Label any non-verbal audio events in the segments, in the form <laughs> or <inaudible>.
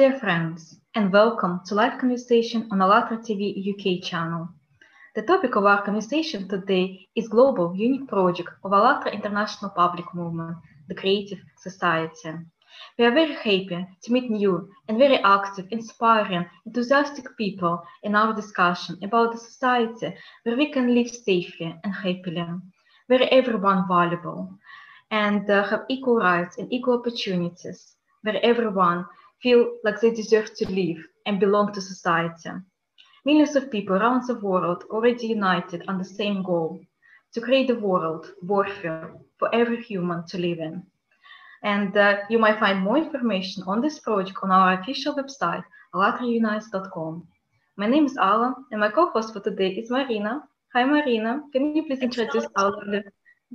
Dear friends, and welcome to live conversation on ALLATRA TV UK channel. The topic of our conversation today is global unique project of ALLATRA International Public Movement, the Creative Society. We are very happy to meet new and very active, inspiring, enthusiastic people in our discussion about the society where we can live safely and happily, where everyone valuable and uh, have equal rights and equal opportunities, where everyone feel like they deserve to live and belong to society. Millions of people around the world already united on the same goal to create a world worthy for every human to live in. And uh, you might find more information on this project on our official website, allatraunites.com. My name is Ala, and my co-host for today is Marina. Hi, Marina. Can you please introduce our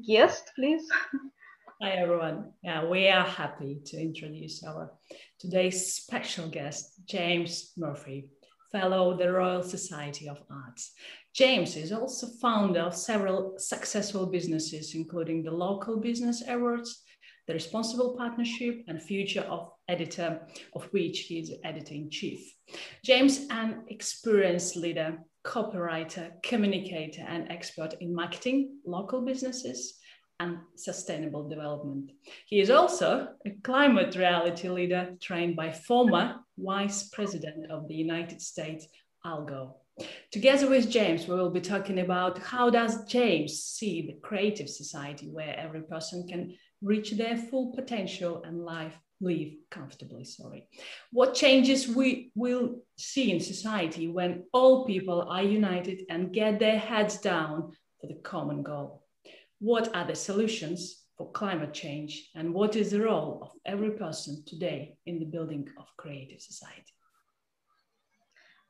guest, please? <laughs> Hi, everyone. Yeah, we are happy to introduce our today's special guest, James Murphy, Fellow of the Royal Society of Arts. James is also founder of several successful businesses, including the Local Business Awards, the Responsible Partnership, and Future of Editor, of which he is editor-in-chief. James, an experienced leader, copywriter, communicator, and expert in marketing, local businesses, and sustainable development. He is also a climate reality leader trained by former Vice President of the United States, Al Gore. Together with James, we will be talking about how does James see the creative society where every person can reach their full potential and life live comfortably sorry what changes we will see in society when all people are united and get their heads down for the common goal what are the solutions for climate change and what is the role of every person today in the building of creative society.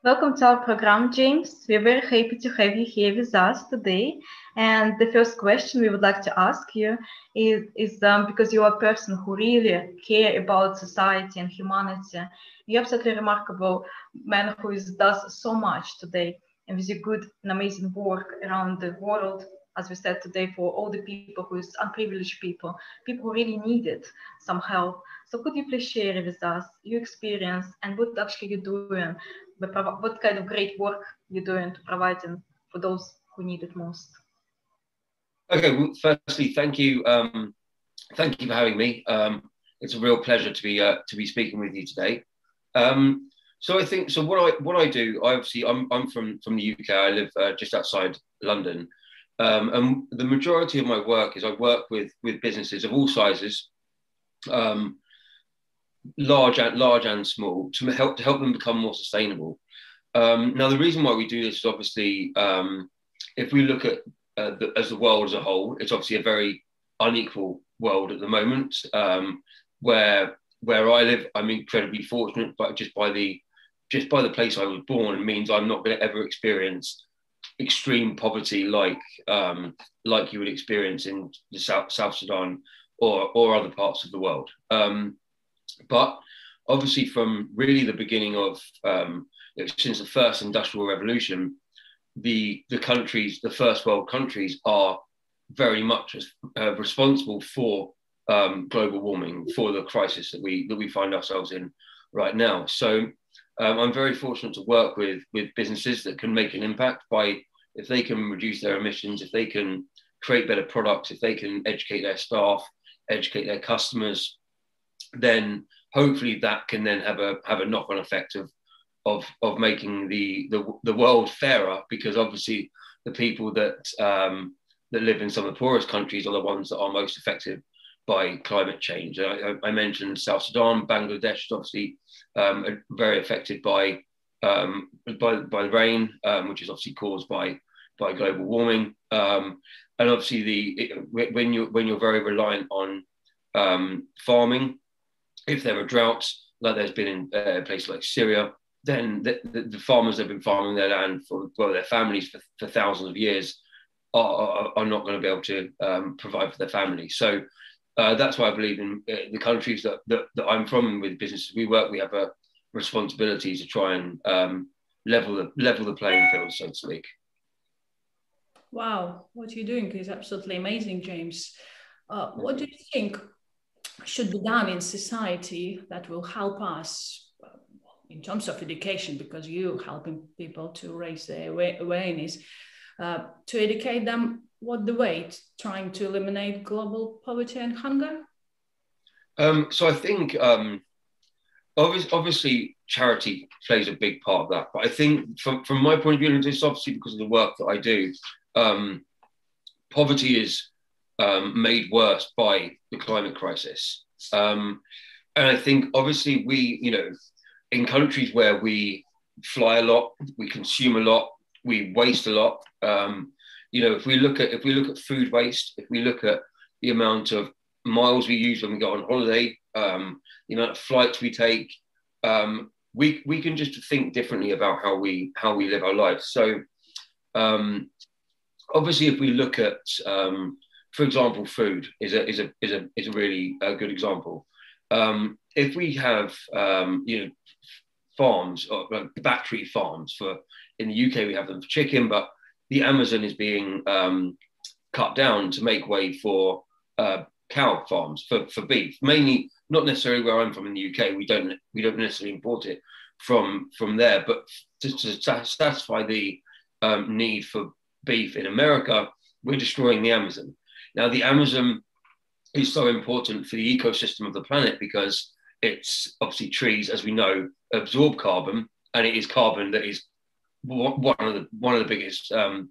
Welcome to our program, James. We're very happy to have you here with us today. And the first question we would like to ask you is, is um, because you are a person who really care about society and humanity. You're absolutely remarkable man who is, does so much today and with your good and amazing work around the world as we said today, for all the people who is unprivileged people, people who really needed some help. So could you please share with us your experience and what actually you're doing, what kind of great work you're doing to providing for those who need it most? Okay, well, firstly, thank you, um, thank you for having me. Um, it's a real pleasure to be uh, to be speaking with you today. Um, so I think so. What I what I do, I obviously I'm I'm from from the UK. I live uh, just outside London, um, and the majority of my work is I work with with businesses of all sizes, um, large and large and small, to help to help them become more sustainable. Um, now, the reason why we do this is obviously um, if we look at uh, the, as the world as a whole, it's obviously a very unequal world at the moment. Um, where where I live, I'm incredibly fortunate, but just by the just by the place I was born means I'm not going to ever experience extreme poverty like um, like you would experience in the South, South Sudan or or other parts of the world. Um, but obviously, from really the beginning of um, since the first industrial revolution, the the countries, the first world countries, are very much uh, responsible for um, global warming, for the crisis that we that we find ourselves in right now. So um, I'm very fortunate to work with with businesses that can make an impact by if they can reduce their emissions, if they can create better products, if they can educate their staff, educate their customers, then hopefully that can then have a have a knock on effect of of of making the the, the world fairer because obviously the people that um, that live in some of the poorest countries are the ones that are most affected by climate change. I, I mentioned South Sudan, Bangladesh, is obviously um, very affected by um, by, by the rain, um, which is obviously caused by by global warming, um, and obviously the it, when you when you're very reliant on um, farming, if there are droughts like there's been in uh, places like Syria, then the, the, the, farmers have been farming their land for well their families for, for thousands of years are, are, are not going to be able to um, provide for their families. So uh, that's why I believe in uh, the countries that, that, that, I'm from with businesses we work, we have a responsibility to try and um, level the level the playing field, so to speak. Wow, what you're doing is absolutely amazing, James. Uh, what do you think should be done in society that will help us in terms of education, because you're helping people to raise their awareness, uh, to educate them what the way trying to eliminate global poverty and hunger? Um, so I think um, obviously, obviously, charity plays a big part of that. But I think from, from my point of view, and it's obviously because of the work that I do, um, poverty is um, made worse by the climate crisis. Um, and I think obviously we, you know, in countries where we fly a lot, we consume a lot, we waste a lot. Um, you know, if we look at if we look at food waste, if we look at the amount of miles we use when we go on holiday, um, the amount of flights we take, um, we we can just think differently about how we how we live our lives. So, um, obviously, if we look at, um, for example, food is a is a is a is a really a good example. Um, if we have um, you know farms or like battery farms for in the UK we have them for chicken, but the Amazon is being um, cut down to make way for uh, cow farms for, for beef, mainly not necessarily where I'm from in the UK. We don't we don't necessarily import it from from there, but to, to satisfy the um, need for beef in America, we're destroying the Amazon. Now the Amazon is so important for the ecosystem of the planet because it's obviously trees, as we know, absorb carbon, and it is carbon that is one of the one of the biggest um,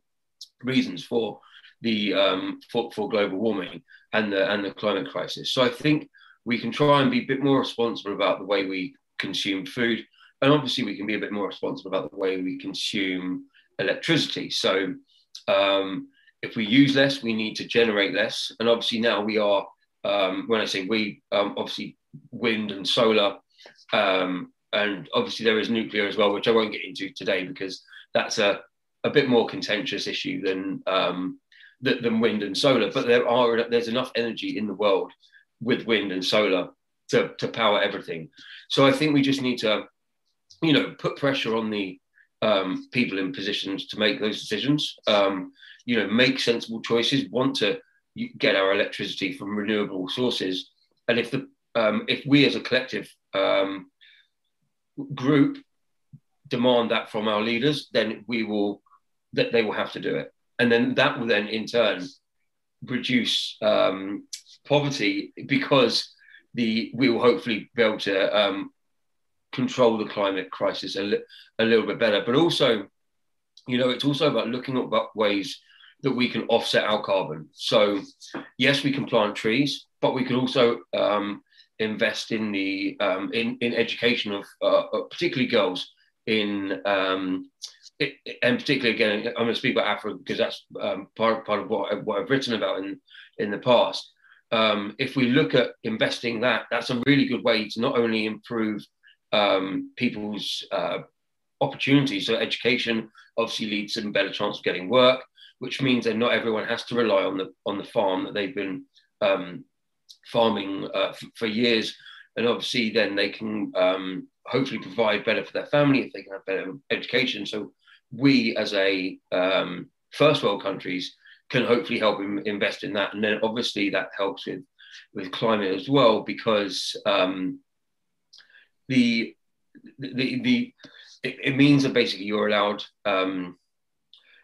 reasons for the um, for, for global warming and the and the climate crisis. So I think we can try and be a bit more responsible about the way we consume food, and obviously we can be a bit more responsible about the way we consume electricity. So um, if we use less, we need to generate less, and obviously now we are. Um, when I say we, um, obviously wind and solar um, and obviously there is nuclear as well, which I won't get into today because that's a, a bit more contentious issue than um, than wind and solar. But there are there's enough energy in the world with wind and solar to, to power everything. So I think we just need to, you know, put pressure on the um, people in positions to make those decisions. Um, you know, make sensible choices. Want to get our electricity from renewable sources, and if the um, if we as a collective um, group demand that from our leaders, then we will that they will have to do it, and then that will then in turn reduce um, poverty because the we will hopefully be able to um, control the climate crisis a, li- a little bit better. But also, you know, it's also about looking at ways that we can offset our carbon. So, yes, we can plant trees, but we can also um, invest in the um, in in education of uh, particularly girls in um, it, and particularly again I'm going to speak about Africa because that's um, part part of what, what I've written about in in the past. Um, if we look at investing that, that's a really good way to not only improve um, people's uh, opportunities. So education obviously leads to a better chance of getting work, which means that not everyone has to rely on the on the farm that they've been um, farming uh, f- for years, and obviously then they can um, hopefully provide better for their family if they can have better education. So we, as a um, first world countries, can hopefully help in, invest in that, and then obviously that helps with with climate as well because um, the the the it, it, means that basically you're allowed um,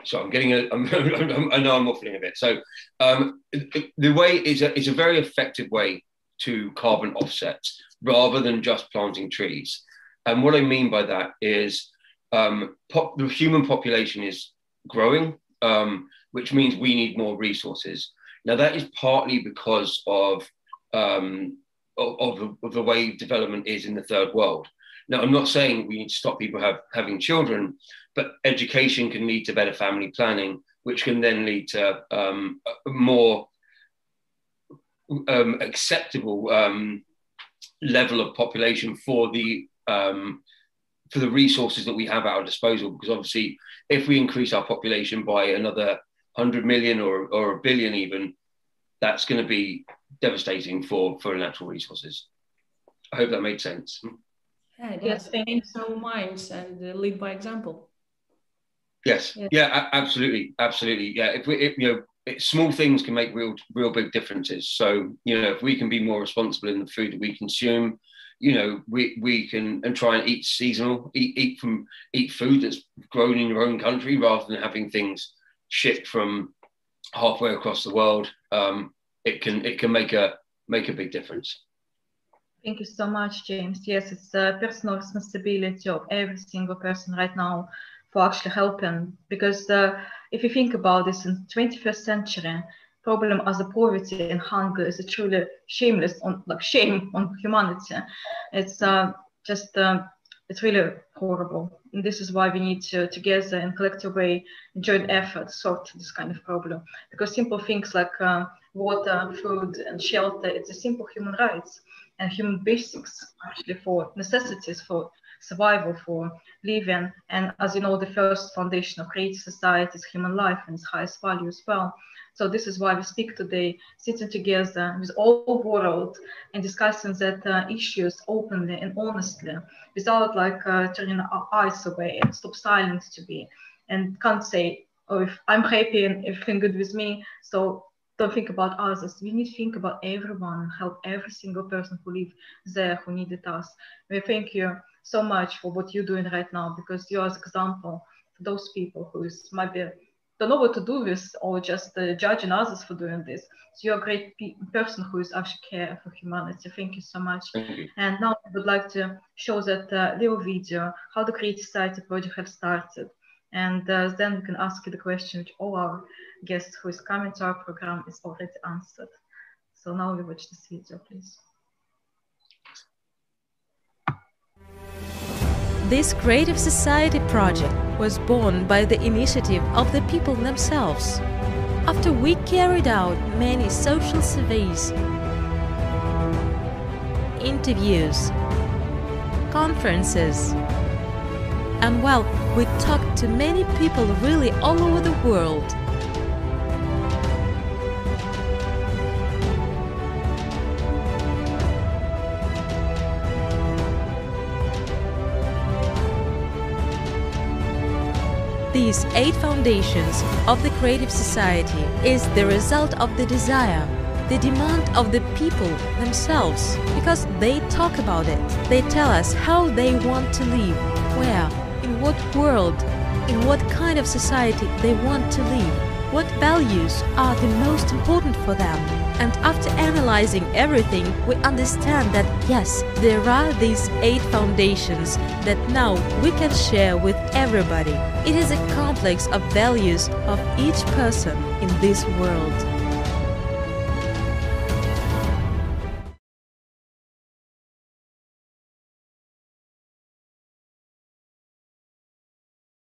so I'm getting a, <laughs> I'm, I know I'm waffling a bit. So um, the way is a, is a very effective way to carbon offset rather than just planting trees. And what I mean by that is um, pop, the human population is growing, um, which means we need more resources. Now that is partly because of, um, of, of the way development is in the third world. Now, I'm not saying we need to stop people have, having children, but education can lead to better family planning, which can then lead to um, more um, acceptable um, level of population for the um, for the resources that we have at our disposal. Because obviously, if we increase our population by another hundred million or, or a billion, even, that's going to be devastating for for natural resources. I hope that made sense. Yeah, just change our minds and uh, lead by example. Yes. Yeah. yeah absolutely. Absolutely. Yeah. If we, if, you know, it, small things can make real real big differences. So you know if we can be more responsible in the food that we consume, you know we we can and try and eat seasonal, eat eat from eat food that's grown in your own country rather than having things shipped from halfway across the world. Um, it can it can make a make a big difference. Thank you so much, James. Yes, it's a personal responsibility of every single person right now for actually helping. Because uh, if you think about this, in 21st century, problem as a poverty and hunger is a truly shameless on like shame on humanity. It's uh, just uh, it's really horrible. And this is why we need to together in collective way joint effort sort this kind of problem. Because simple things like uh, water, food, and shelter, it's a simple human rights and human basics actually for necessities for survival, for living. And as you know, the first foundation of creative society is human life and its highest value as well. So this is why we speak today, sitting together with all world and discussing that uh, issues openly and honestly, without like uh, turning our eyes away and stop silence to be, and can't say, oh, if I'm happy and everything good with me, so don't think about others. We need to think about everyone, help every single person who live there, who needed us. We thank you so much for what you're doing right now because you're an example for those people who is maybe don't know what to do with or just uh, judging others for doing this. So you're a great pe- person who is actually care for humanity. Thank you so much. You. And now I would like to show that uh, little video, how the Creative Society project has started. And uh, then we can ask you the question which all our guests who is coming to our program is already answered. So now we watch this video, please. This Creative Society project was born by the initiative of the people themselves. After we carried out many social surveys, interviews, conferences, and well, we talked to many people really all over the world. These eight foundations of the Creative Society is the result of the desire, the demand of the people themselves, because they talk about it. They tell us how they want to live, where, in what world, in what kind of society they want to live, what values are the most important for them. And after analyzing everything, we understand that yes, there are these eight foundations that now we can share with everybody. It is a complex of values of each person in this world.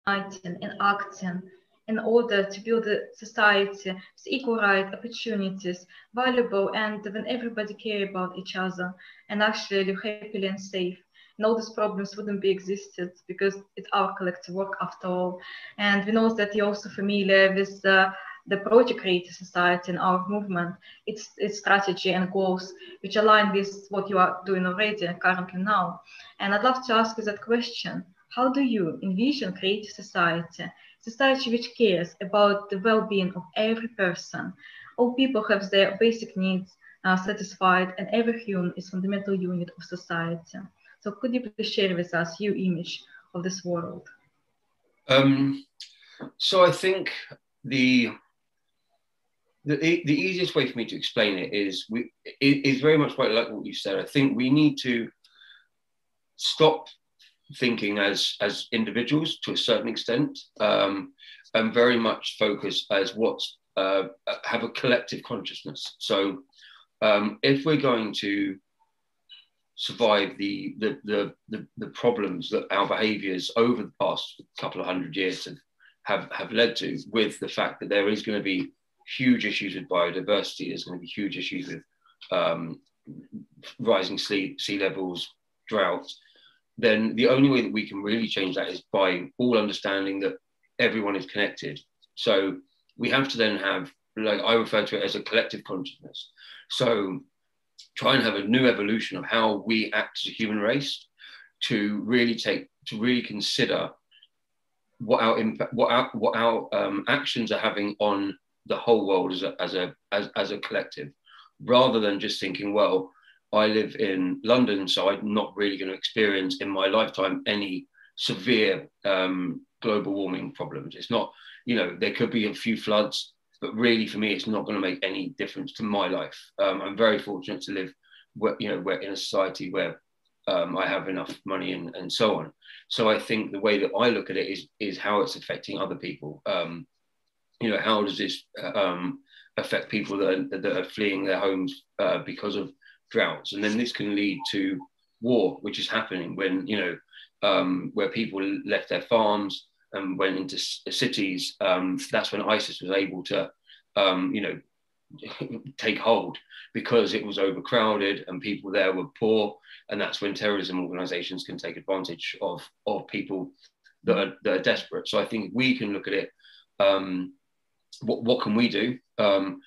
Acting and acting in order to build a society with equal rights, opportunities, valuable, and when everybody care about each other and actually live happily and safe. And all these problems wouldn't be existed because it's our collective work after all. And we know that you're also familiar with uh, the Project Creative Society and our movement, its, its strategy and goals, which align with what you are doing already currently now. And I'd love to ask you that question. How do you envision creative society society which cares about the well-being of every person. All people have their basic needs uh, satisfied and every human is fundamental unit of society. So could you please share with us your image of this world? Um, so I think the, the the easiest way for me to explain it is we it is very much quite like what you said. I think we need to stop thinking as as individuals to a certain extent, um, and very much focus as what's uh, have a collective consciousness. So, um, if we're going to survive the the, the the the problems that our behaviours over the past couple of hundred years have have have led to, with the fact that there is going to be huge issues with biodiversity, there's going to be huge issues with um, rising sea, sea levels, droughts, then the only way that we can really change that is by all understanding that everyone is connected. So we have to then have, like I refer to it as a collective consciousness. So try and have a new evolution of how we act as a human race to really take, to really consider what our impact, what our, what our um, actions are having on the whole world as a, as a, as, as a collective, rather than just thinking, well, I live in London, so I'm not really going to experience in my lifetime any severe um, global warming problems. It's not, you know, there could be a few floods, but really for me, it's not going to make any difference to my life. Um, I'm very fortunate to live, where, you know, where in a society where um, I have enough money and, and so on. So I think the way that I look at it is is how it's affecting other people. Um, you know, how does this um, affect people that are, that are fleeing their homes uh, because of droughts? And then this can lead to war, which is happening when you know um, where people left their farms and went into cities. Um, that's when ISIS was able to, um, you know, <laughs> take hold because it was overcrowded and people there were poor and that's when terrorism organizations can take advantage of of people that are, that are desperate so i think we can look at it um, what, what can we do um,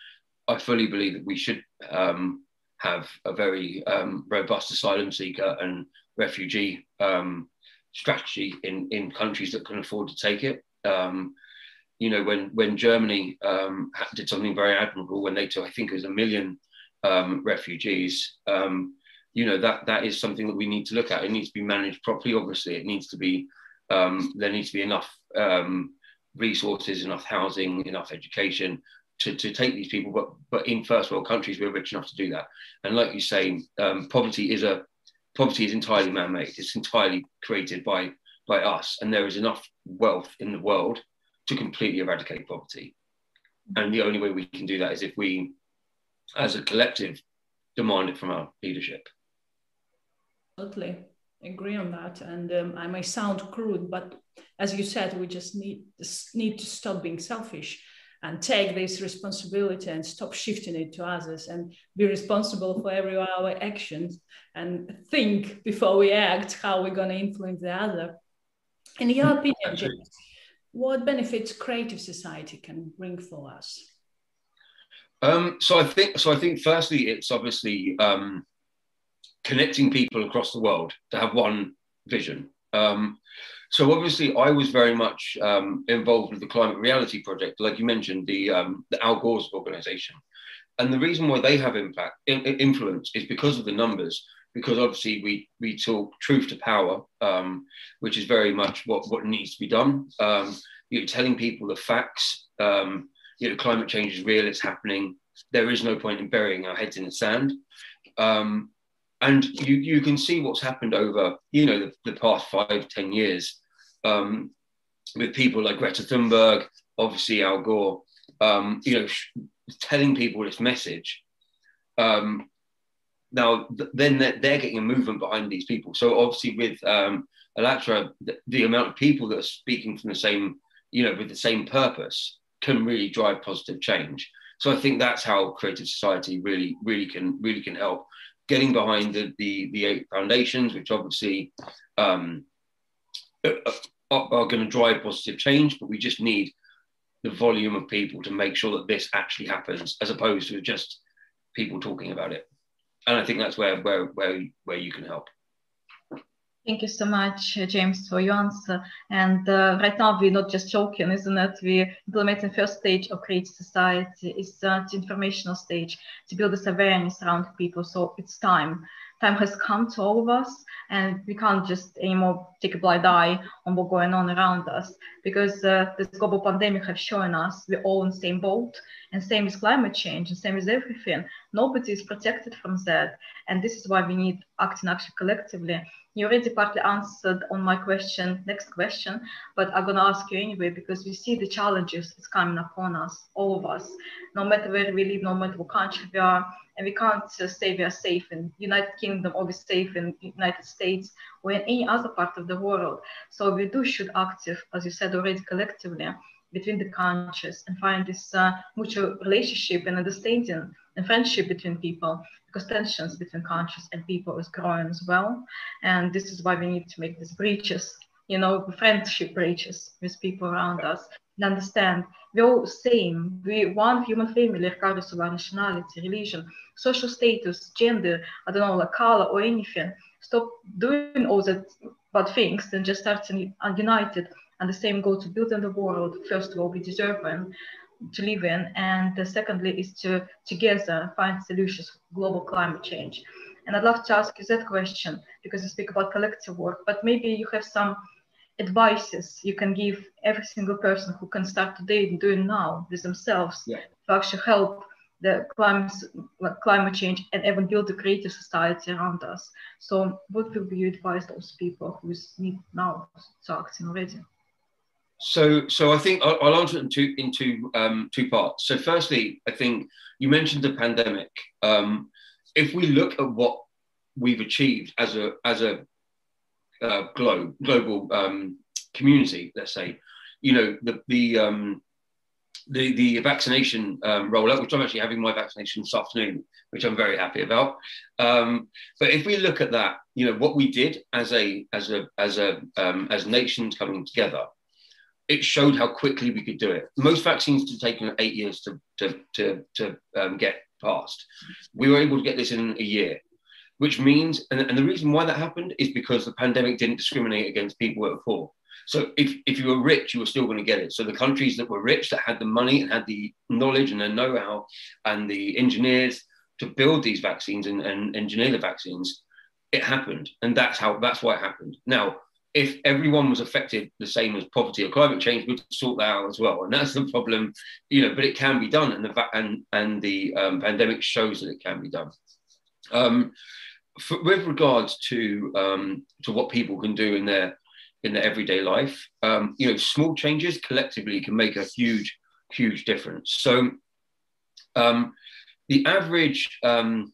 i fully believe that we should um, have a very um, robust asylum seeker and refugee um, strategy in in countries that can afford to take it um, you know, when when Germany um, did something very admirable when they took, I think it was a million um, refugees. Um, you know that that is something that we need to look at. It needs to be managed properly. Obviously, it needs to be there needs to be enough resources, enough housing, enough education to, to take these people. But but in first world countries, we're rich enough to do that. And like you say, um, poverty is a poverty is entirely man-made. It's entirely created by by us, and there is enough wealth in the world to completely eradicate poverty. And the only way we can do that is if we, as a collective, demand it from our leadership. Totally agree on that. And um, I may sound crude, but as you said, we just need need to stop being selfish and take this responsibility and stop shifting it to others and be responsible for every our actions and think before we act how we're going to influence the other. In your opinion, James, what benefits creative society can bring for us? Um, so I think so. I think firstly, it's obviously um, connecting people across the world to have one vision. Um, so obviously, I was very much um, involved with the Climate Reality Project, like you mentioned, the um, the Al Gore's organization, and the reason why they have impact in, influence is because of the numbers because obviously we we talk truth to power, um, which is very much what what needs to be done. Um, you know, telling people the facts. Um, you know, climate change is real; it's happening. There is no point in burying our heads in the sand. Um, and you you can see what's happened over you know the, the past five ten years um, with people like Greta Thunberg, obviously Al Gore. Um, you know, sh- telling people this message um, now th- then they're, they're, getting a movement behind these people. So obviously with um, ALLATRA, the, the, amount of people that are speaking from the same, you know, with the same purpose can really drive positive change. So I think that's how creative society really, really can, really can help. Getting behind the the, the eight foundations, which obviously um, are, going to drive positive change, but we just need the volume of people to make sure that this actually happens, as opposed to just people talking about it and I think that's where where where where you can help. Thank you so much, James, for your answer. And uh, right now, we're not just talking, isn't it? We're implementing first stage of Creative Society. It's uh, the informational stage to build this awareness around people. So it's time time has come to all of us and we can't just anymore take a blind eye on what's going on around us because uh, this global pandemic has shown us we're all in the same boat and same with climate change and same with everything. Nobody is protected from that and this is why we need acting actually collectively. You already partly answered on my question, next question, but I'm going to ask you anyway because we see the challenges that's coming upon us, all of us, no matter where we live, no matter what country we are, and we can't uh, say we are safe in United Kingdom or we're safe in United States or in any other part of the world. So we do should active, as you said already, collectively between the countries and find this uh, mutual relationship and understanding and friendship between people because tensions between countries and people is growing as well. And this is why we need to make these breaches, you know, friendship breaches with people around us understand we're all same. We one human family, regardless of our nationality, religion, social status, gender, I don't know, like color or anything. Stop doing all that bad things and just start united. And the same goal to build in the world, first of all, we deserve to live in, and the secondly is to together find solutions for global climate change. And I'd love to ask you that question because you speak about collective work, but maybe you have some advices you can give every single person who can start today and doing now with themselves yeah. to actually help the climate, climate change and even build a creative society around us. So what will you advise those people who need now to acting already? So, so I think I'll, I'll answer it in two, in two, um, two parts. So firstly, I think you mentioned the pandemic. Um, if we look at what we've achieved as a, as a uh, globe, global um, community, let's say, you know, the, the, um, the, the vaccination um, rollout, which I'm actually having my vaccination this afternoon, which I'm very happy about. Um, but if we look at that, you know, what we did as a as a as a um, as nations coming together, it showed how quickly we could do it. Most vaccines have taken eight years to to to, to um, get passed. We were able to get this in a year, which means, and, and the reason why that happened is because the pandemic didn't discriminate against people that were poor. So if, if you were rich, you were still going to get it. So the countries that were rich, that had the money and had the knowledge and the know-how and the engineers to build these vaccines and, and engineer the vaccines, it happened. And that's how that's why it happened. Now, if everyone was affected the same as poverty or climate change, we'd sort that out as well. And that's the problem, you know, but it can be done. And the and and the um, pandemic shows that it can be done. Um, for, with regards to um, to what people can do in their in their everyday life. Um, you know, small changes collectively can make a huge, huge difference. So, um, the average, um,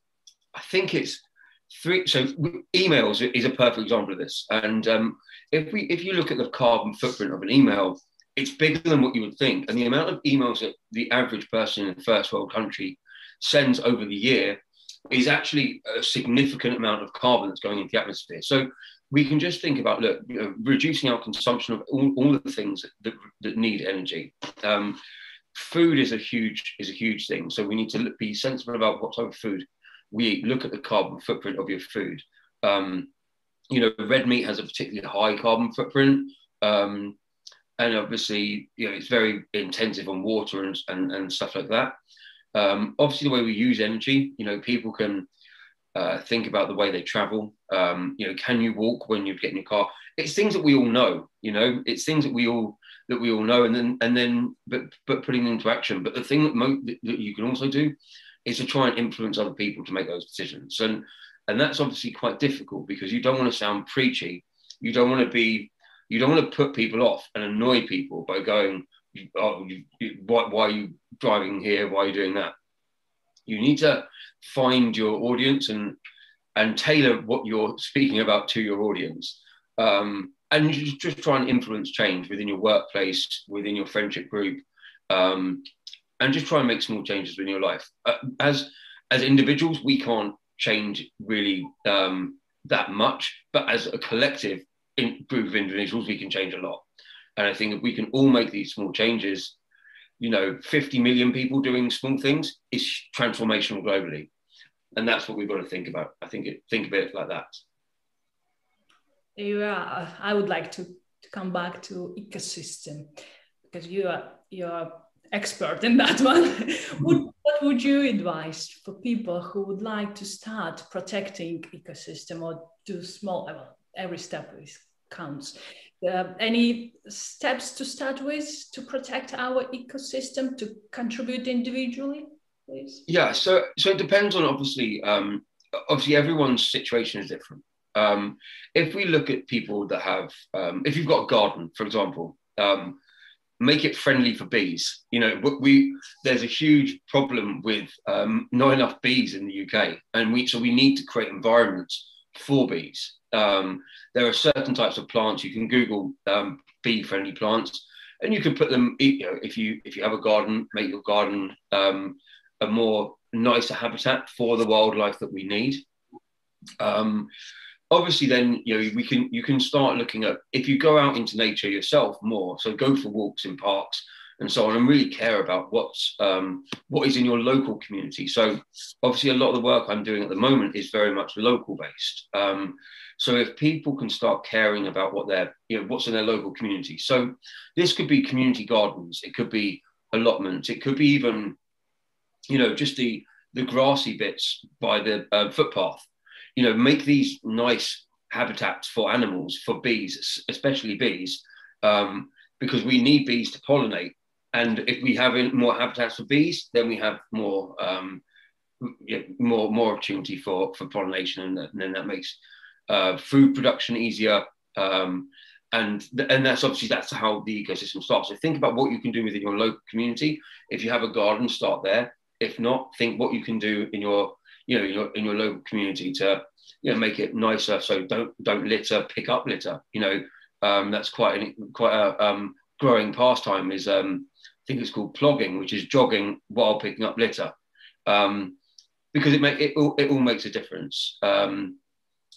I think it's three. So, emails is a perfect example of this. And um, if we, if you look at the carbon footprint of an email, it's bigger than what you would think. And the amount of emails that the average person in a first world country sends over the year is actually a significant amount of carbon that's going into the atmosphere. So we can just think about look, you know, reducing our consumption of all, all the things that, that need energy. Um, food is a huge is a huge thing, so we need to look, be sensible about what type of food we eat. Look at the carbon footprint of your food. Um, you know, red meat has a particularly high carbon footprint. Um, and obviously, you know, it's very intensive on water and, and, and stuff like that. Um, obviously, the way we use energy, you know, people can uh, think about the way they travel. Um, you know, can you walk when you get in your car? It's things that we all know. You know, it's things that we all that we all know, and then and then but but putting them into action. But the thing that, mo- that you can also do is to try and influence other people to make those decisions. And and that's obviously quite difficult because you don't want to sound preachy. You don't want to be. You don't want to put people off and annoy people by going, "Oh, you, you, why, why are you driving here? Why are you doing that?" You need to find your audience and and tailor what you're speaking about to your audience. Um, and just, just try and influence change within your workplace, within your friendship group, um, and just try and make small changes in your life. Uh, as as individuals, we can't change really um, that much, but as a collective in, group of individuals, we can change a lot. And I think if we can all make these small changes, you know, 50 million people doing small things is transformational globally. And that's what we've got to think about. I think it, think of it like that. Yeah, I would like to, to come back to ecosystem because you are you're expert in that <laughs> one. what would you advise for people who would like to start protecting ecosystem or do small? Well, every step counts. Uh, any steps to start with to protect our ecosystem to contribute individually, please? Yeah, so so it depends on obviously um, obviously everyone's situation is different. Um, if we look at people that have, um, if you've got a garden, for example, um, make it friendly for bees. You know, we there's a huge problem with um, not enough bees in the UK, and we so we need to create environments for bees. Um, there are certain types of plants you can Google um, bee-friendly plants, and you can put them. You know, if you if you have a garden, make your garden um, a more nicer habitat for the wildlife that we need. Um, obviously, then you know we can you can start looking at if you go out into nature yourself more. So go for walks in parks and so on, and really care about what's um, what is in your local community. So obviously, a lot of the work I'm doing at the moment is very much local based. Um, so if people can start caring about what they're, you know, what's in their local community. So this could be community gardens, it could be allotments. It could be even, you know, just the the grassy bits by the uh, footpath. You know, make these nice habitats for animals, for bees, especially bees, um, because we need bees to pollinate. And if we have more habitats for bees, then we have more um, more more opportunity for for pollination, and, then that makes uh, food production easier. Um, and and that's obviously that's how the ecosystem starts. So think about what you can do within your local community. If you have a garden, start there. If not, think what you can do in your you know in your, in your local community to you know make it nicer. So don't don't litter, pick up litter. You know um, that's quite an, quite a um, growing pastime. Is um, think it's called plogging, which is jogging while picking up litter. Um, because it make it all, it all makes a difference. Um,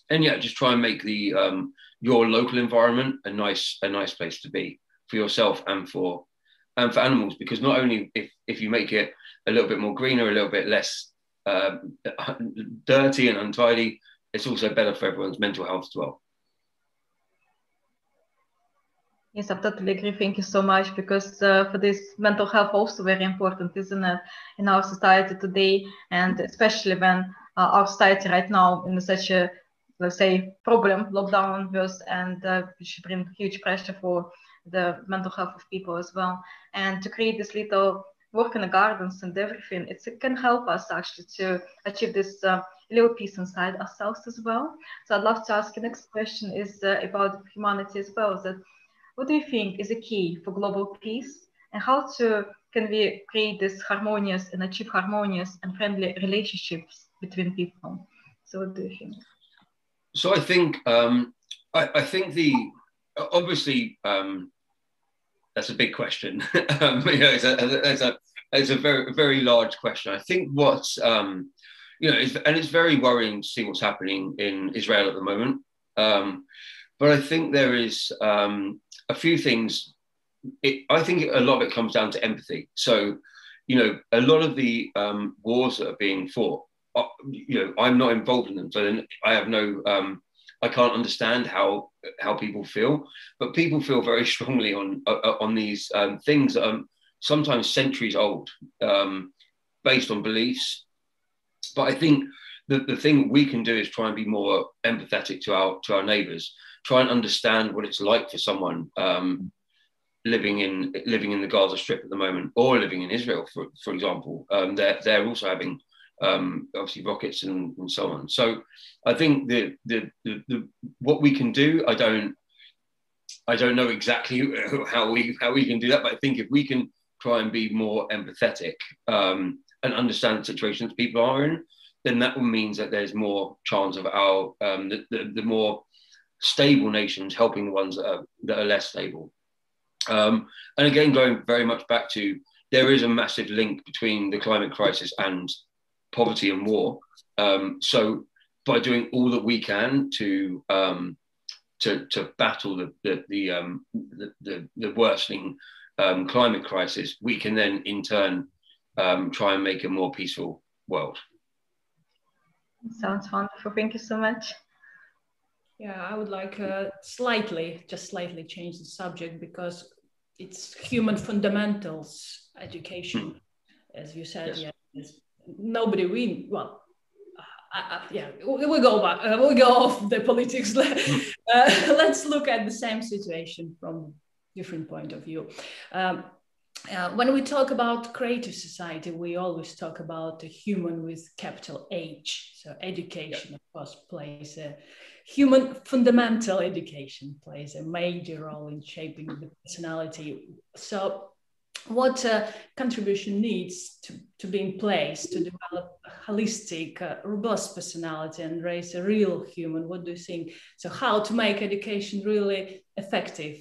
and yeah, just try and make the um, your local environment a nice a nice place to be for yourself and for and for animals. Because not only if if you make it a little bit more greener, a little bit less uh, <laughs> dirty and untidy, it's also better for everyone's mental health as well. Yes, I totally agree. Thank you so much because uh, for this mental health also very important, isn't it, in our society today, and especially when uh, our society right now in such a let's say problem lockdown was and uh, which bring huge pressure for the mental health of people as well, and to create this little work in the gardens and everything, it can help us actually to achieve this uh, little peace inside ourselves as well. So I'd love to ask the next question is uh, about humanity as well. That what do you think is a key for global peace and how to can we create this harmonious and achieve harmonious and friendly relationships between people? So what do you think? So I think um, I, I, think the obviously um, that's a big question. <laughs> um, you know, it's a, it's a it's a very very large question. I think what's um, you know, it's, and it's very worrying to see what's happening in Israel at the moment. Um, but I think there is um, a few things. It, I think a lot of it comes down to empathy. So, you know, a lot of the um, wars that are being fought, uh, you know, I'm not involved in them, so I have no, um, I can't understand how how people feel. But people feel very <laughs> strongly on uh, on these um, things that are sometimes centuries old, um, based on beliefs. But I think the, the thing we can do is try and be more empathetic to our to our neighbours try and understand what it's like for someone um, living in living in the Gaza Strip at the moment, or living in Israel, for for example. Um, they're they're also having um, obviously rockets and, and so on. So I think the, the, the the what we can do, I don't I don't know exactly <laughs> how we how we can do that, but I think if we can try and be more empathetic um, and understand the situations people are in, then that means that there's more chance of our um, the, the, the more stable nations helping the ones that are, that are less stable. Um, and again, going very much back to there is a massive link between the climate crisis and poverty and war. Um, so by doing all that we can to um, to, to battle the the the, um, the, the, the, worsening um, climate crisis, we can then in turn um, try and make a more peaceful world. Sounds wonderful. Thank you so much. Yeah, I would like uh, slightly, just slightly change the subject because it's human fundamentals education, hmm. as you said. Yes. Yeah, nobody we well, uh, uh, yeah, we, we go back, uh, we go <laughs> off the politics. Hmm. <laughs> Uh, let's look at the same situation from different point of view. Um, uh, when we talk about creative society, we always talk about the human with capital H. So education, yeah. of course, plays a human fundamental education plays a major role in shaping the personality. So, what uh, contribution needs to, to be in place to develop a holistic, uh, robust personality and raise a real human? What do you think? So, how to make education really effective?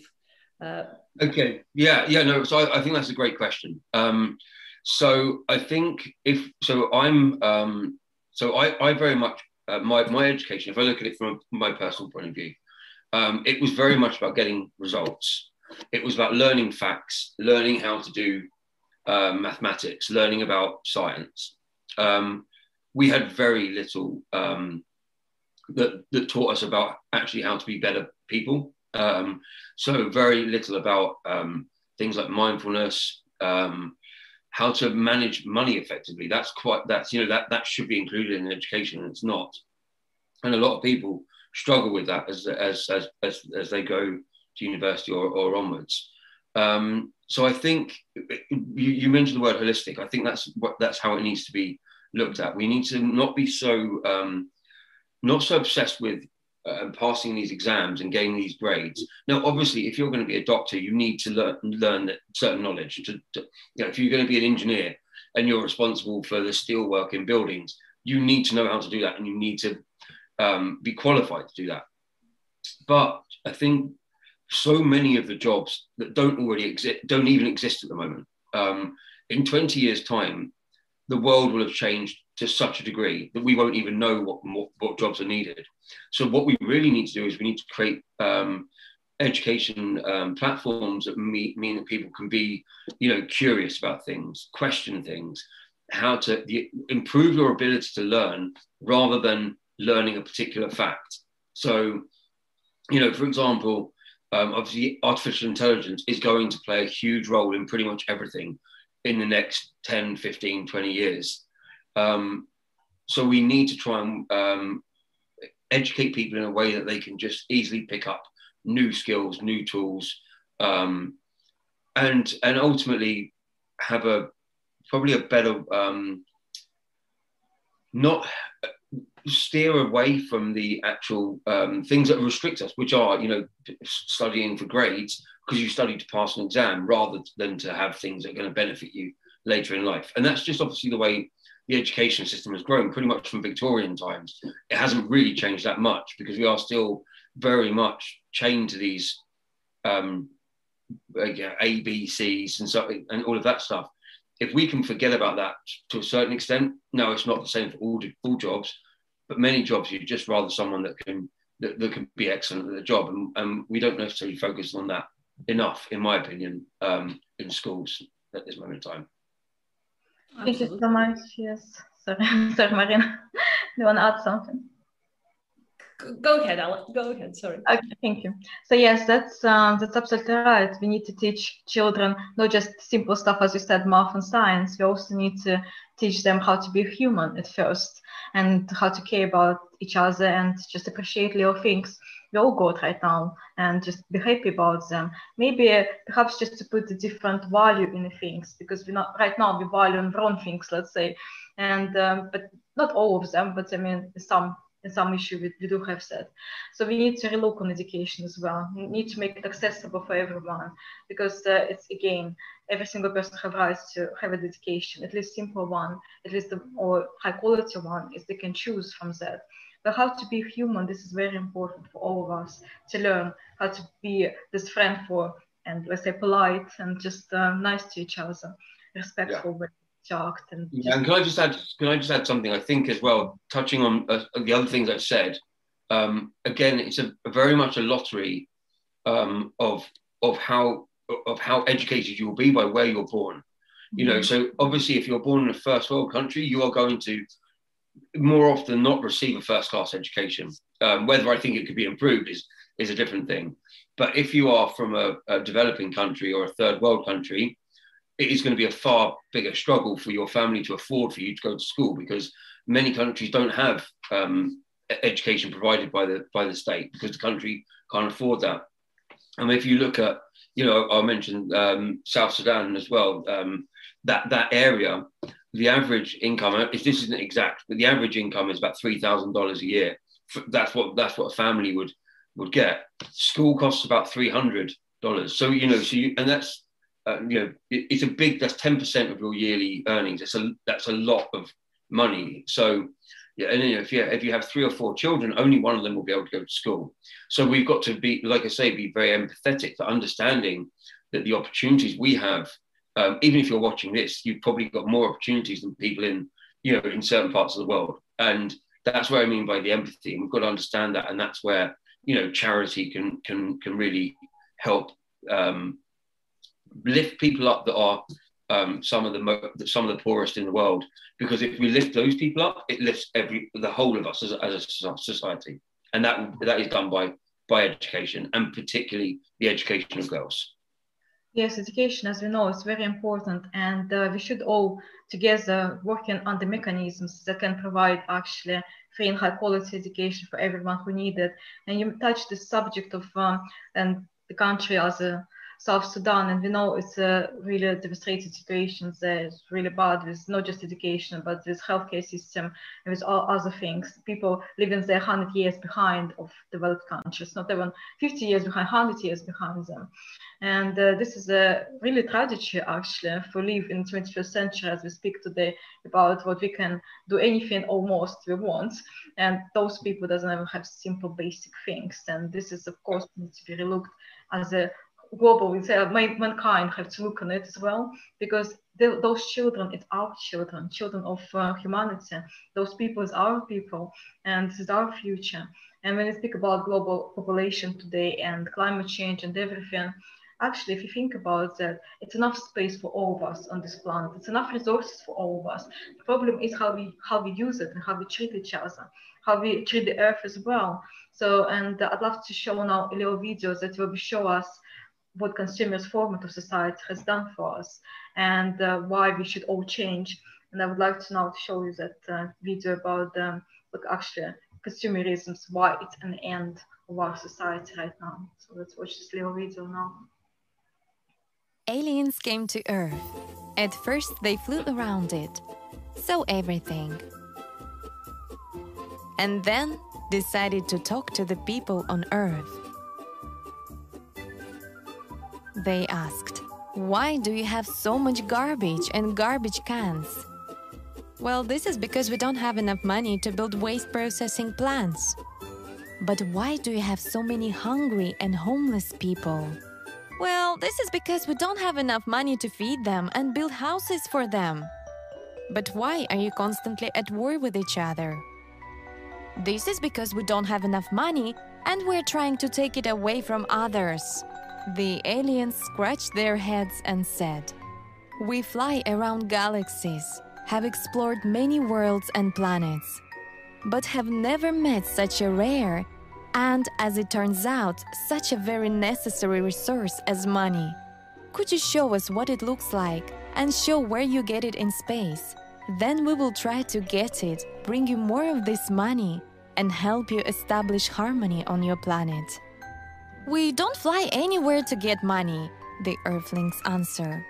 Uh, okay, yeah, yeah, no. So, I, I, think that's a great question. Um, so, I think if so, I'm um, so I, I very much uh, my, my education, if I look at it from my personal point of view, um, it was very much about getting results. It was about learning facts, learning how to do uh, mathematics, learning about science. Um, we had very little um, that, that taught us about actually how to be better people. Um, so very little about um, things like mindfulness, um, how to manage money effectively. That's quite that's you know that that should be included in education, and it's not. And a lot of people struggle with that as as as as, as they go to university or, or onwards. Um, so I think you, you, mentioned the word holistic. I think that's what that's how it needs to be looked at. We need to not be so um, not so obsessed with uh, passing these exams and getting these grades. Now, obviously, if you're going to be a doctor, you need to learn learn certain knowledge. To, to, you know, if you're going to be an engineer and you're responsible for the steel work in buildings, you need to know how to do that, and you need to um, be qualified to do that. But I think so many of the jobs that don't already exist don't even exist at the moment. Um, in 20 years' time, the world will have changed to such a degree that we won't even know what, what, what jobs are needed. So what we really need to do is we need to create um, education um, platforms that mean, mean that people can be, you know, curious about things, question things, how to the, improve your ability to learn rather than learning a particular fact. So, you know, for example, um, obviously artificial intelligence is going to play a huge role in pretty much everything in the next 10, 15, 20 years. Um, so we need to try and um, educate people in a way that they can just easily pick up new skills, new tools, um, and and ultimately have a probably a better um, not steer away from the actual um, things that restrict us, which are, you know, studying for grades because you study to pass an exam rather than to have things that are going to benefit you later in life. And that's just obviously the way the education system has grown pretty much from Victorian times. It hasn't really changed that much because we are still very much chained to these um, A, B, C's and so and all of that stuff. If we can forget about that to a certain extent, no, it's not the same for all, all jobs but many jobs you'd just rather someone that can that, that can be excellent at the job, and, and we don't necessarily focus on that enough, in my opinion, um, in schools at this moment in time. Thank you so much. Yes, sorry, <laughs> sorry, Marina. Do you want to add something? Go ahead, Alan. Go ahead. Sorry. Okay, thank you. So yes, that's um, that's absolutely right. We need to teach children not just simple stuff, as you said, math and science. We also need to teach them how to be human at first and how to care about each other and just appreciate little things we all got right now and just be happy about them. Maybe perhaps just to put a different value in things because we not right now we value on wrong things, let's say, and um, but not all of them, but I mean some some issue we, we do have that. So we need to relook on education as well. We need to make it accessible for everyone because uh, it's again, every single person have rights to have an education, at least simple one, at least the, or high quality one, if they can choose from that. But how to be human, this is very important for all of us to learn how to be this friend for and let's say polite and just uh, nice to each other, respectful. Yeah shocked and yeah, and can I just add can I just add something I think as well touching on uh, the other things I've said um, again it's a, a, very much a lottery um, of of how of how educated you will be by where you're born you know mm-hmm. so obviously if you're born in a first world country you are going to more often not receive a first class education um, whether I think it could be improved is is a different thing but if you are from a, a developing country or a third world country it is going to be a far bigger struggle for your family to afford for you to go to school because many countries don't have um, education provided by the by the state because the country can't afford that. And if you look at, you know, I mentioned um, South Sudan as well. Um, that that area, the average income is this isn't exact, but the average income is about three thousand dollars a year. That's what that's what a family would would get. School costs about three hundred dollars. So you know, so you, and that's uh, you know, it, it's a big. That's ten percent of your yearly earnings. That's a that's a lot of money. So yeah, and you know, if you if you have three or four children, only one of them will be able to go to school. So we've got to be, like I say, be very empathetic to understanding that the opportunities we have. Um, even if you're watching this, you've probably got more opportunities than people in you know in certain parts of the world, and that's what I mean by the empathy. And we've got to understand that, and that's where you know charity can can can really help um, lift people up that are um, some of the mo- some of the poorest in the world. Because if we lift those people up, it lifts every the whole of us as as a society, and that that is done by by education and particularly the education of girls. Yes, education, as we know, is very important, and uh, we should all together working on the mechanisms that can provide actually free and high quality education for everyone who need it. And you touched the subject of um, and the country as a South Sudan, and we know it's a really devastating situation there. It's really bad with not just education, but with healthcare system and with all other things. People living there 100 years behind of developed countries, not even 50 years behind, 100 years behind them. And uh, this is a really tragedy, actually, for live in the 21st century as we speak today about what we can do anything almost we want. And those people doesn't even have simple basic things. And this is, of course, needs to be looked as a global, say mankind have to look on it as well, because the, those children, it's our children, children of uh, humanity. Those people is our people, and this is our future. And when we speak about global population today and climate change and everything, actually, if you think about that, it's enough space for all of us on this planet. It's enough resources for all of us. The problem is how we how we use it and how we treat each other, how we treat the earth as well. So, and uh, I'd love to show now a little video that will show us what consumers format of society has done for us and uh, why we should all change. And I would like to now show you that uh, video about um, look actually consumerism, why it's an end of our society right now. So let's watch this little video now. Aliens came to Earth. At first, they flew around it, saw everything, and then decided to talk to the people on Earth. They asked, Why do you have so much garbage and garbage cans? Well, this is because we don't have enough money to build waste processing plants. But why do you have so many hungry and homeless people? Well, this is because we don't have enough money to feed them and build houses for them. But why are you constantly at war with each other? This is because we don't have enough money and we're trying to take it away from others. The aliens scratched their heads and said, We fly around galaxies, have explored many worlds and planets, but have never met such a rare and, as it turns out, such a very necessary resource as money. Could you show us what it looks like and show where you get it in space? Then we will try to get it, bring you more of this money, and help you establish harmony on your planet. We don't fly anywhere to get money, the Earthlings answer.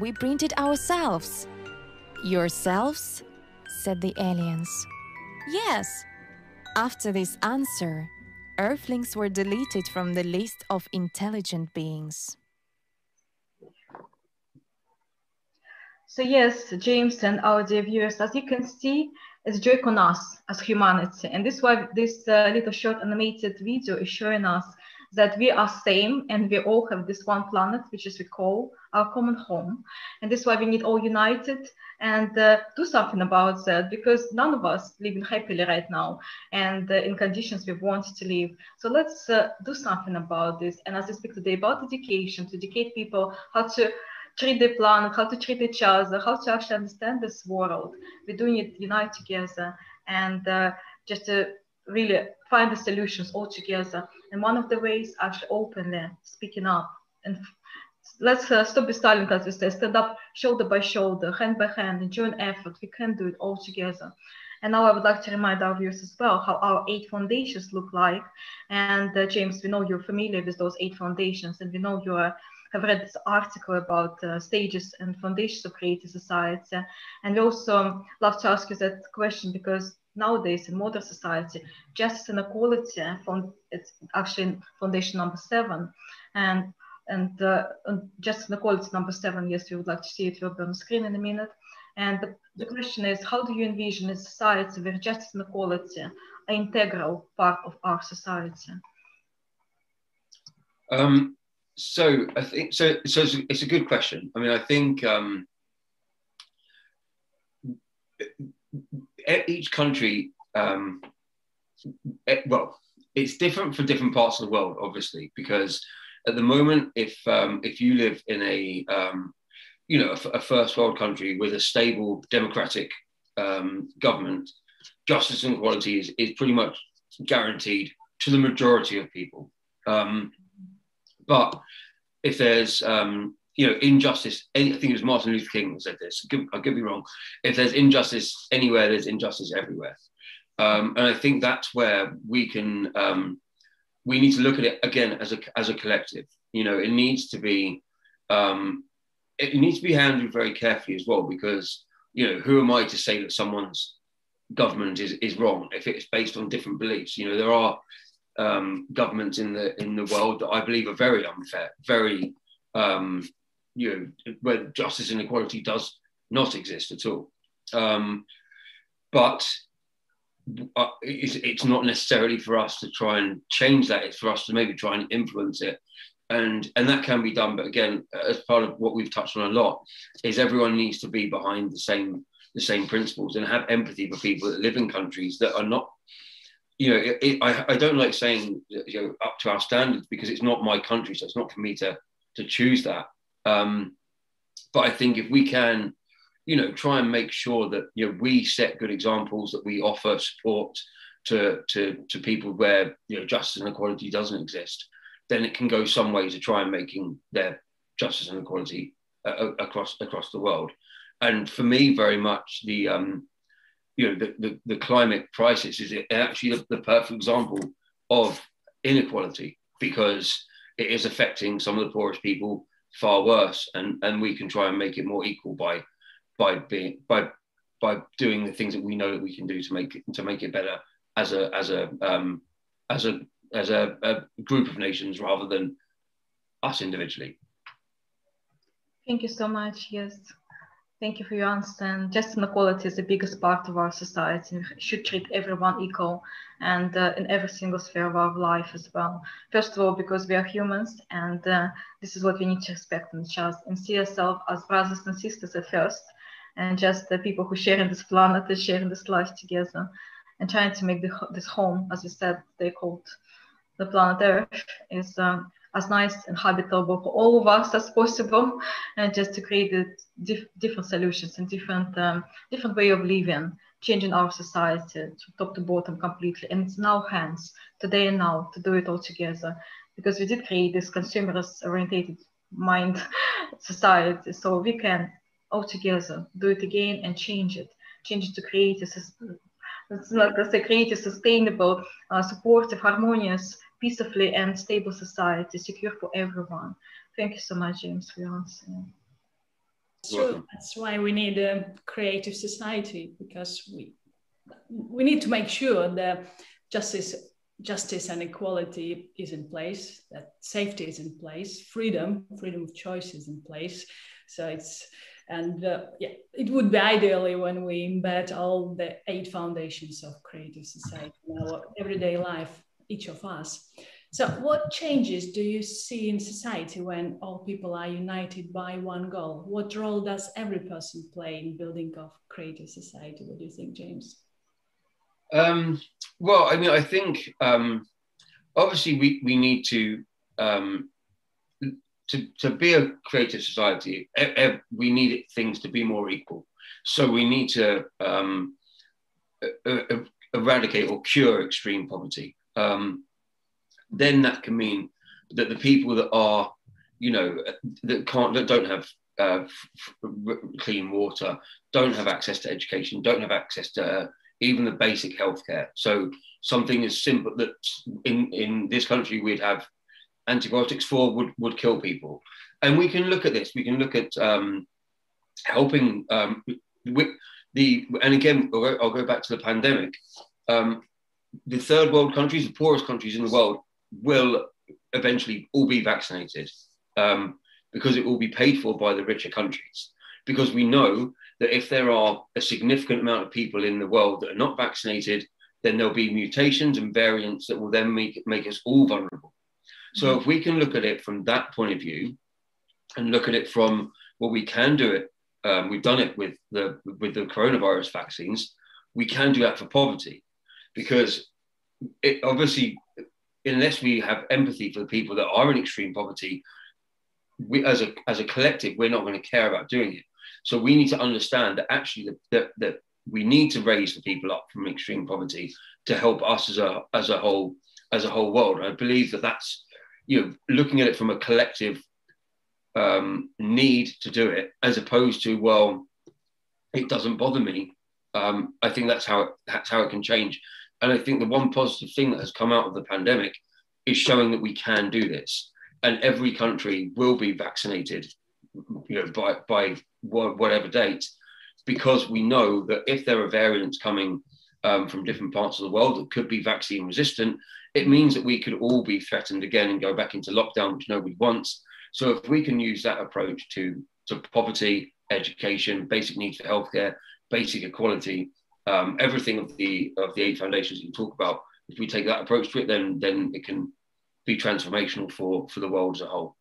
We print it ourselves. Yourselves? said the aliens. Yes. After this answer, Earthlings were deleted from the list of intelligent beings. So yes, James and our dear viewers, as you can see, it's joke on us as humanity. And this is why this uh, little short animated video is showing us that we are same and we all have this one planet, which is we call our common home. And this is why we need all united and uh, do something about that because none of us living happily right now and uh, in conditions we want to live. So let's uh, do something about this. And as I speak today about education, to educate people how to treat the planet, how to treat each other, how to actually understand this world. We're doing it unite together and uh, just to really find the solutions all together. And one of the ways actually openly speaking up and let's uh, stop be silent as we say, stand up shoulder by shoulder, hand by hand, and join effort. We can do it all together. And now I would like to remind our viewers as well how our eight foundations look like. And uh, James, we know you're familiar with those eight foundations, and we know you are, have read this article about uh, stages and foundations of creative society. And we also love to ask you that question because nowadays in modern society, justice and equality, it's actually foundation number seven. And and, uh, justice and equality number seven, yes, we would like to see it will be on the screen in a minute. And the, the question is, how do you envision a society where justice and equality are integral part of our society? Um, so I think so. So it's a, it's a good question. I mean, I think um, each country, um, well, it's different for different parts of the world, obviously, because at the moment, if um, if you live in a um, you know a, a, first world country with a stable democratic um, government, justice and equality is, is pretty much guaranteed to the majority of people. Um, but if there's um, you know injustice, any, I think it was Martin Luther King who said this. I could be wrong. If there's injustice anywhere, there's injustice everywhere. Um, and I think that's where we can um, we need to look at it again as a as a collective. You know, it needs to be um, it needs to be handled very carefully as well because you know who am I to say that someone's government is, is wrong if it's based on different beliefs? You know, there are um, governments in the in the world that I believe are very unfair, very um, you know where justice and equality does not exist at all. Um, but uh, it's, it's not necessarily for us to try and change that. It's for us to maybe try and influence it and and that can be done but again as part of what we've touched on a lot is everyone needs to be behind the same the same principles and have empathy for people that live in countries that are not you know it, it, I, I don't like saying you know up to our standards because it's not my country so it's not for me to to choose that um, but i think if we can you know try and make sure that you know we set good examples that we offer support to to to people where you know justice and equality doesn't exist then it can go some way to try and making their justice and equality uh, across across the world. And for me, very much the um, you know the, the, the climate crisis is actually the, the perfect example of inequality because it is affecting some of the poorest people far worse, and and we can try and make it more equal by by being by by doing the things that we know that we can do to make it to make it better as a as a um, as a as a, a group of nations rather than us individually. Thank you so much. Yes. Thank you for your answer. Just inequality is the biggest part of our society. We should treat everyone equal and uh, in every single sphere of our life as well. First of all, because we are humans and uh, this is what we need to respect in each other and see ourselves as brothers and sisters at first and just the people who share in this planet and sharing this life together and trying to make the, this home, as you said, they called the planet Earth is um, as nice and habitable for all of us as possible, and just to create dif different solutions and different um, different way of living, changing our society to top to bottom completely. And it's in our hands today and now to do it all together, because we did create this consumerist orientated mind <laughs> society, so we can all together do it again and change it, change it to create a it's not to create a sustainable, uh, supportive, harmonious peacefully and stable society, secure for everyone. Thank you so much, James, for your answer. True. That's why we need a creative society because we we need to make sure that justice justice and equality is in place, that safety is in place, freedom, freedom of choice is in place. So it's and uh, yeah, it would be ideally when we embed all the eight foundations of creative society in our everyday life each of us. So, what changes do you see in society when all people are united by one goal? What role does every person play in building of creative society? What do you think, James? Um, well, I mean, I think um, obviously we, we need to, um, to to be a creative society. we need things to be more equal. So we need to um, eradicate or cure extreme poverty um, then that can mean that the people that are, you know, that can't, that don't have uh, clean water, don't have access to education, don't have access to uh, even the basic healthcare. So something as simple that in in this country we'd have antibiotics for would would kill people, and we can look at this. We can look at um, helping um, with the and again I'll go, I'll go back to the pandemic. Um, the third world countries, the poorest countries in the world, will eventually all be vaccinated um, because it will be paid for by the richer countries. Because we know that if there are a significant amount of people in the world that are not vaccinated, then there'll be mutations and variants that will then make, make us all vulnerable. So mm-hmm. if we can look at it from that point of view and look at it from well, we can do it. Um, we've done it with the with the coronavirus vaccines. We can do that for poverty because it obviously, unless we have empathy for the people that are in extreme poverty, we as a as a collective, we're not going to care about doing it. So we need to understand that actually that, that, we need to raise the people up from extreme poverty to help us as a as a whole as a whole world. I believe that that's you know looking at it from a collective um, need to do it, as opposed to well, it doesn't bother me. Um, I think that's how it, that's how it can change. And I think the one positive thing that has come out of the pandemic is showing that we can do this, and every country will be vaccinated, you know, by by whatever date, because we know that if there are variants coming um, from different parts of the world that could be vaccine resistant, it means that we could all be threatened again and go back into lockdown, which nobody wants. So if we can use that approach to to poverty, education, basic needs for healthcare, basic equality, um, everything of the of the eight foundations you talk about, if we take that approach to it, then then it can be transformational for for the world as a whole.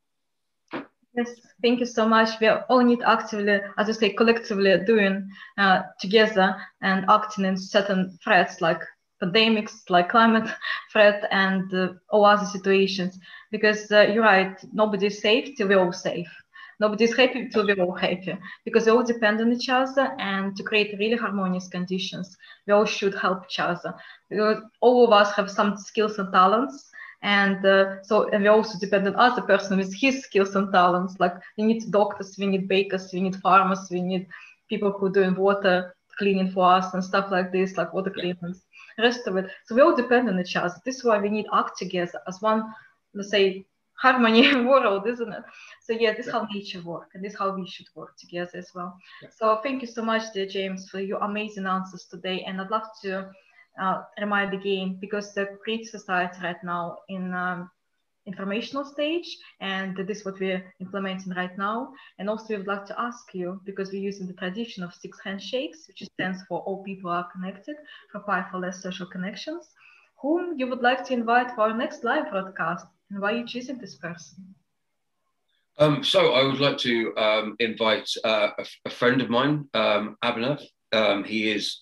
Yes, thank you so much. We all need actively, as you say, collectively doing uh, together and acting in certain threats like pandemics, like climate <laughs> threat, and uh, all other situations. Because uh, you're right, nobody is safe till we're all safe. Nobody's happy till we're all happy because we all depend on each other and to create really harmonious conditions, we all should help each other. Because all of us have some skills and talents and uh, so and we also depend on other person with his skills and talents. Like we need doctors we need bakers we need farmers we need people who doing water cleaning for us and stuff like this like water cleaners rest of it. So we all depend on each other. This is why we need act together as one let's say harmony <laughs> world, isn't it? So yeah, this is how nature work, and this is how we should work together as well. Yeah. So thank you so much, dear James, for your amazing answers today. And I'd love to uh, remind again because the Creative Society right now in um, informational stage, and this is what we're implementing right now. And also, we would like to ask you because we're using the tradition of six handshakes, which stands for all people are connected, for five or less social connections. Whom you would like to invite for our next live broadcast? And why are you choosing this person? Um, so I would like to um, invite uh, a, a, friend of mine, um. Um, he is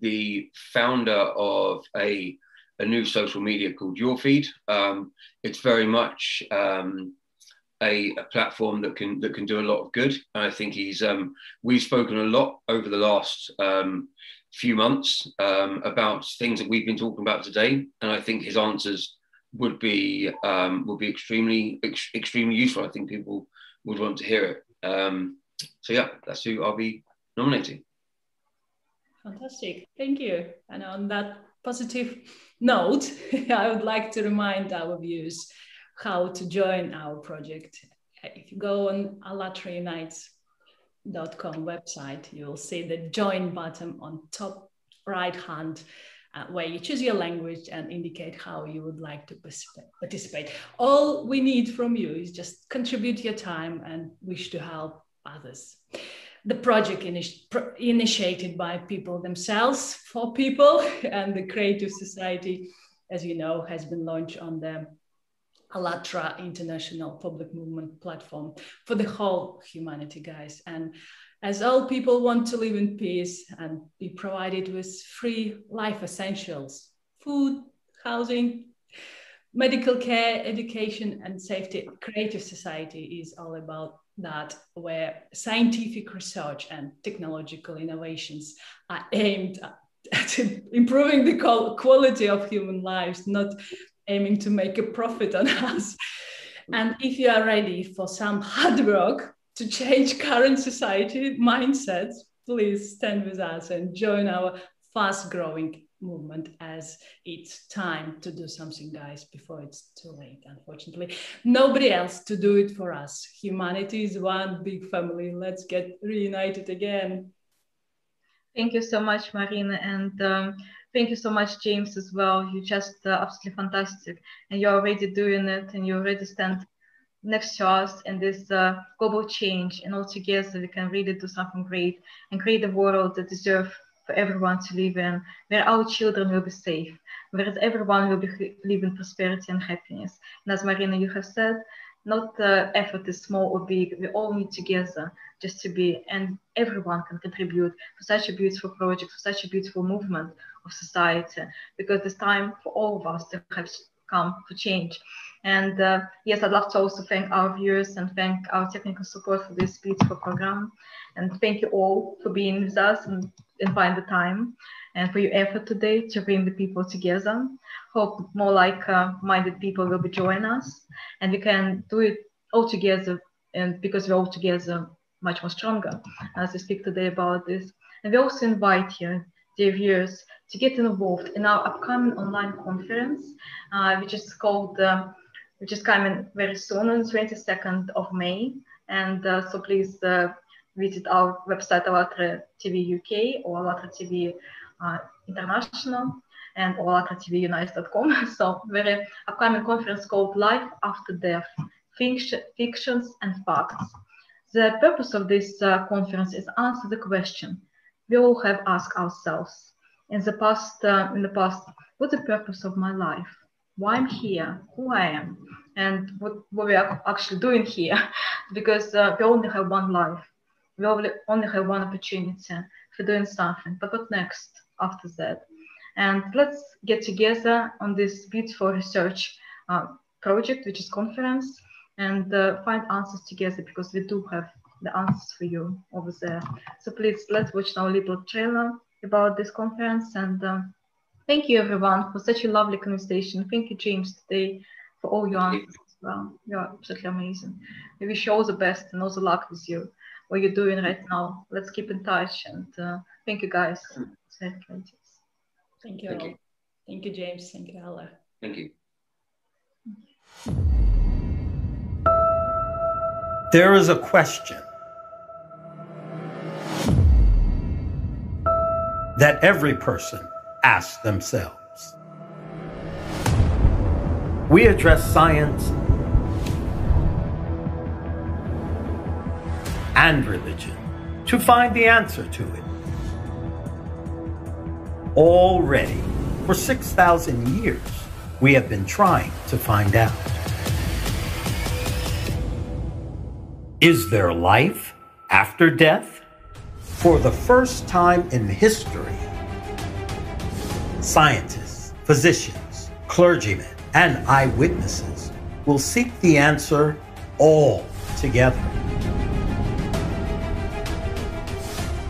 the founder of a, a new social media called Your Feed. Um, it's very much um, a, a, platform that can that can do a lot of good. And I think he's we've spoken a lot over the last few months about things that we've been talking about today, and I think his answers would be um, would be extremely ex- extremely useful. I think people would want to hear it. Um, so yeah, that's who I'll be nominating. Fantastic, thank you. And on that positive <laughs> note, <laughs> I would like to remind our viewers how to join our project. If you go on allatraunites.com website, you'll see the join button on top right hand uh, where you choose your language and indicate how you would like to participate. All we need from you is just contribute your time and wish to help others. The project initi- initiated by people themselves for people <laughs> and the Creative Society, as you know, has been launched on the ALLATRA International Public Movement platform for the whole humanity, guys. And as all people want to live in peace and be provided with free life essentials food, housing, medical care, education, and safety. Creative Society is all about that, where scientific research and technological innovations are aimed at <laughs> improving the quality of human lives, not aiming to make a profit on <laughs> us. And if you are ready for some hard work, to change <laughs> current society mindsets, please stand with us and join our fast growing movement as it's time to do something, guys, before it's too late, unfortunately. Nobody else to do it for us. Humanity is one big family. Let's get reunited again. Thank you so much, Marina. And um, thank you so much, James, as well. You're just uh, absolutely fantastic. And you're already doing it and you already stand next to us in this uh, global change and all together we can really do something great and create a world that deserves for everyone to live in where our children will be safe where everyone will be live in prosperity and happiness. And as marina you have said not the effort is small or big. We all need together just to be and everyone can contribute for such a beautiful project for such a beautiful movement of society because it's time for all of us to have come for change and uh, yes, I'd love to also thank our viewers and thank our technical support for this beautiful program. And thank you all for being with us and, and find the time and for your effort today to bring the people together. Hope more like-minded uh, people will be joining us and we can do it all together and because we're all together much more stronger as we speak today about this. And we also invite you, dear viewers, to get involved in our upcoming online conference, uh, which is called, uh, which is coming very soon on 22nd of May. And uh, so please uh, visit our website, ALLATRA TV UK or ALLATRA TV uh, International and allatratv.united.com. <laughs> So very upcoming conference called Life After Death, Fictions and Facts. The purpose of this uh, conference is answer the question we all have asked ourselves in the past. Uh, in the past, what's the purpose of my life? Why I'm here? Who I am? And what, what we are actually doing here? <laughs> because uh, we only have one life. We only, have one opportunity for doing something. But what next after that? And let's get together on this beautiful research uh, project, which is conference, and uh, find answers together because we do have the answers for you over there. So please let's watch now a little trailer about this conference and um, thank you everyone for such a lovely conversation. Thank you James today for all your answers as well. You're absolutely amazing. We wish you all the best and all the luck with you. What you're doing right now. Let's keep in touch and uh, thank you guys. Thank you. Thank you. Thank you, James. Thank you, Ella. Thank you. There is a question that every person asks themselves. We address science and religion to find the answer to it. Already, for 6,000 years, we have been trying to find out. Is there life after death? For the first time in history, scientists, physicians, clergymen, and eyewitnesses will seek the answer all together.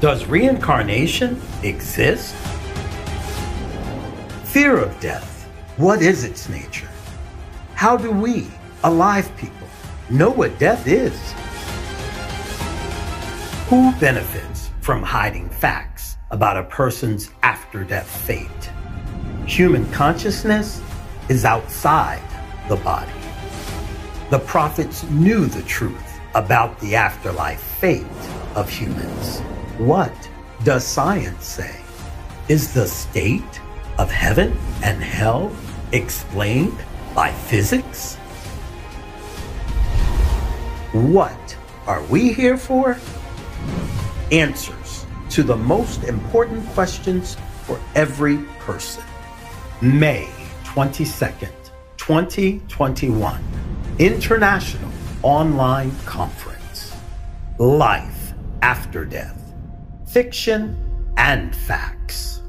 Does reincarnation exist? Fear of death, what is its nature? How do we, alive people, know what death is? Who benefits? From hiding facts about a person's after death fate. Human consciousness is outside the body. The prophets knew the truth about the afterlife fate of humans. What does science say? Is the state of heaven and hell explained by physics? What are we here for? Answers to the most important questions for every person. May 22nd, 2021, International Online Conference. Life After Death Fiction and Facts.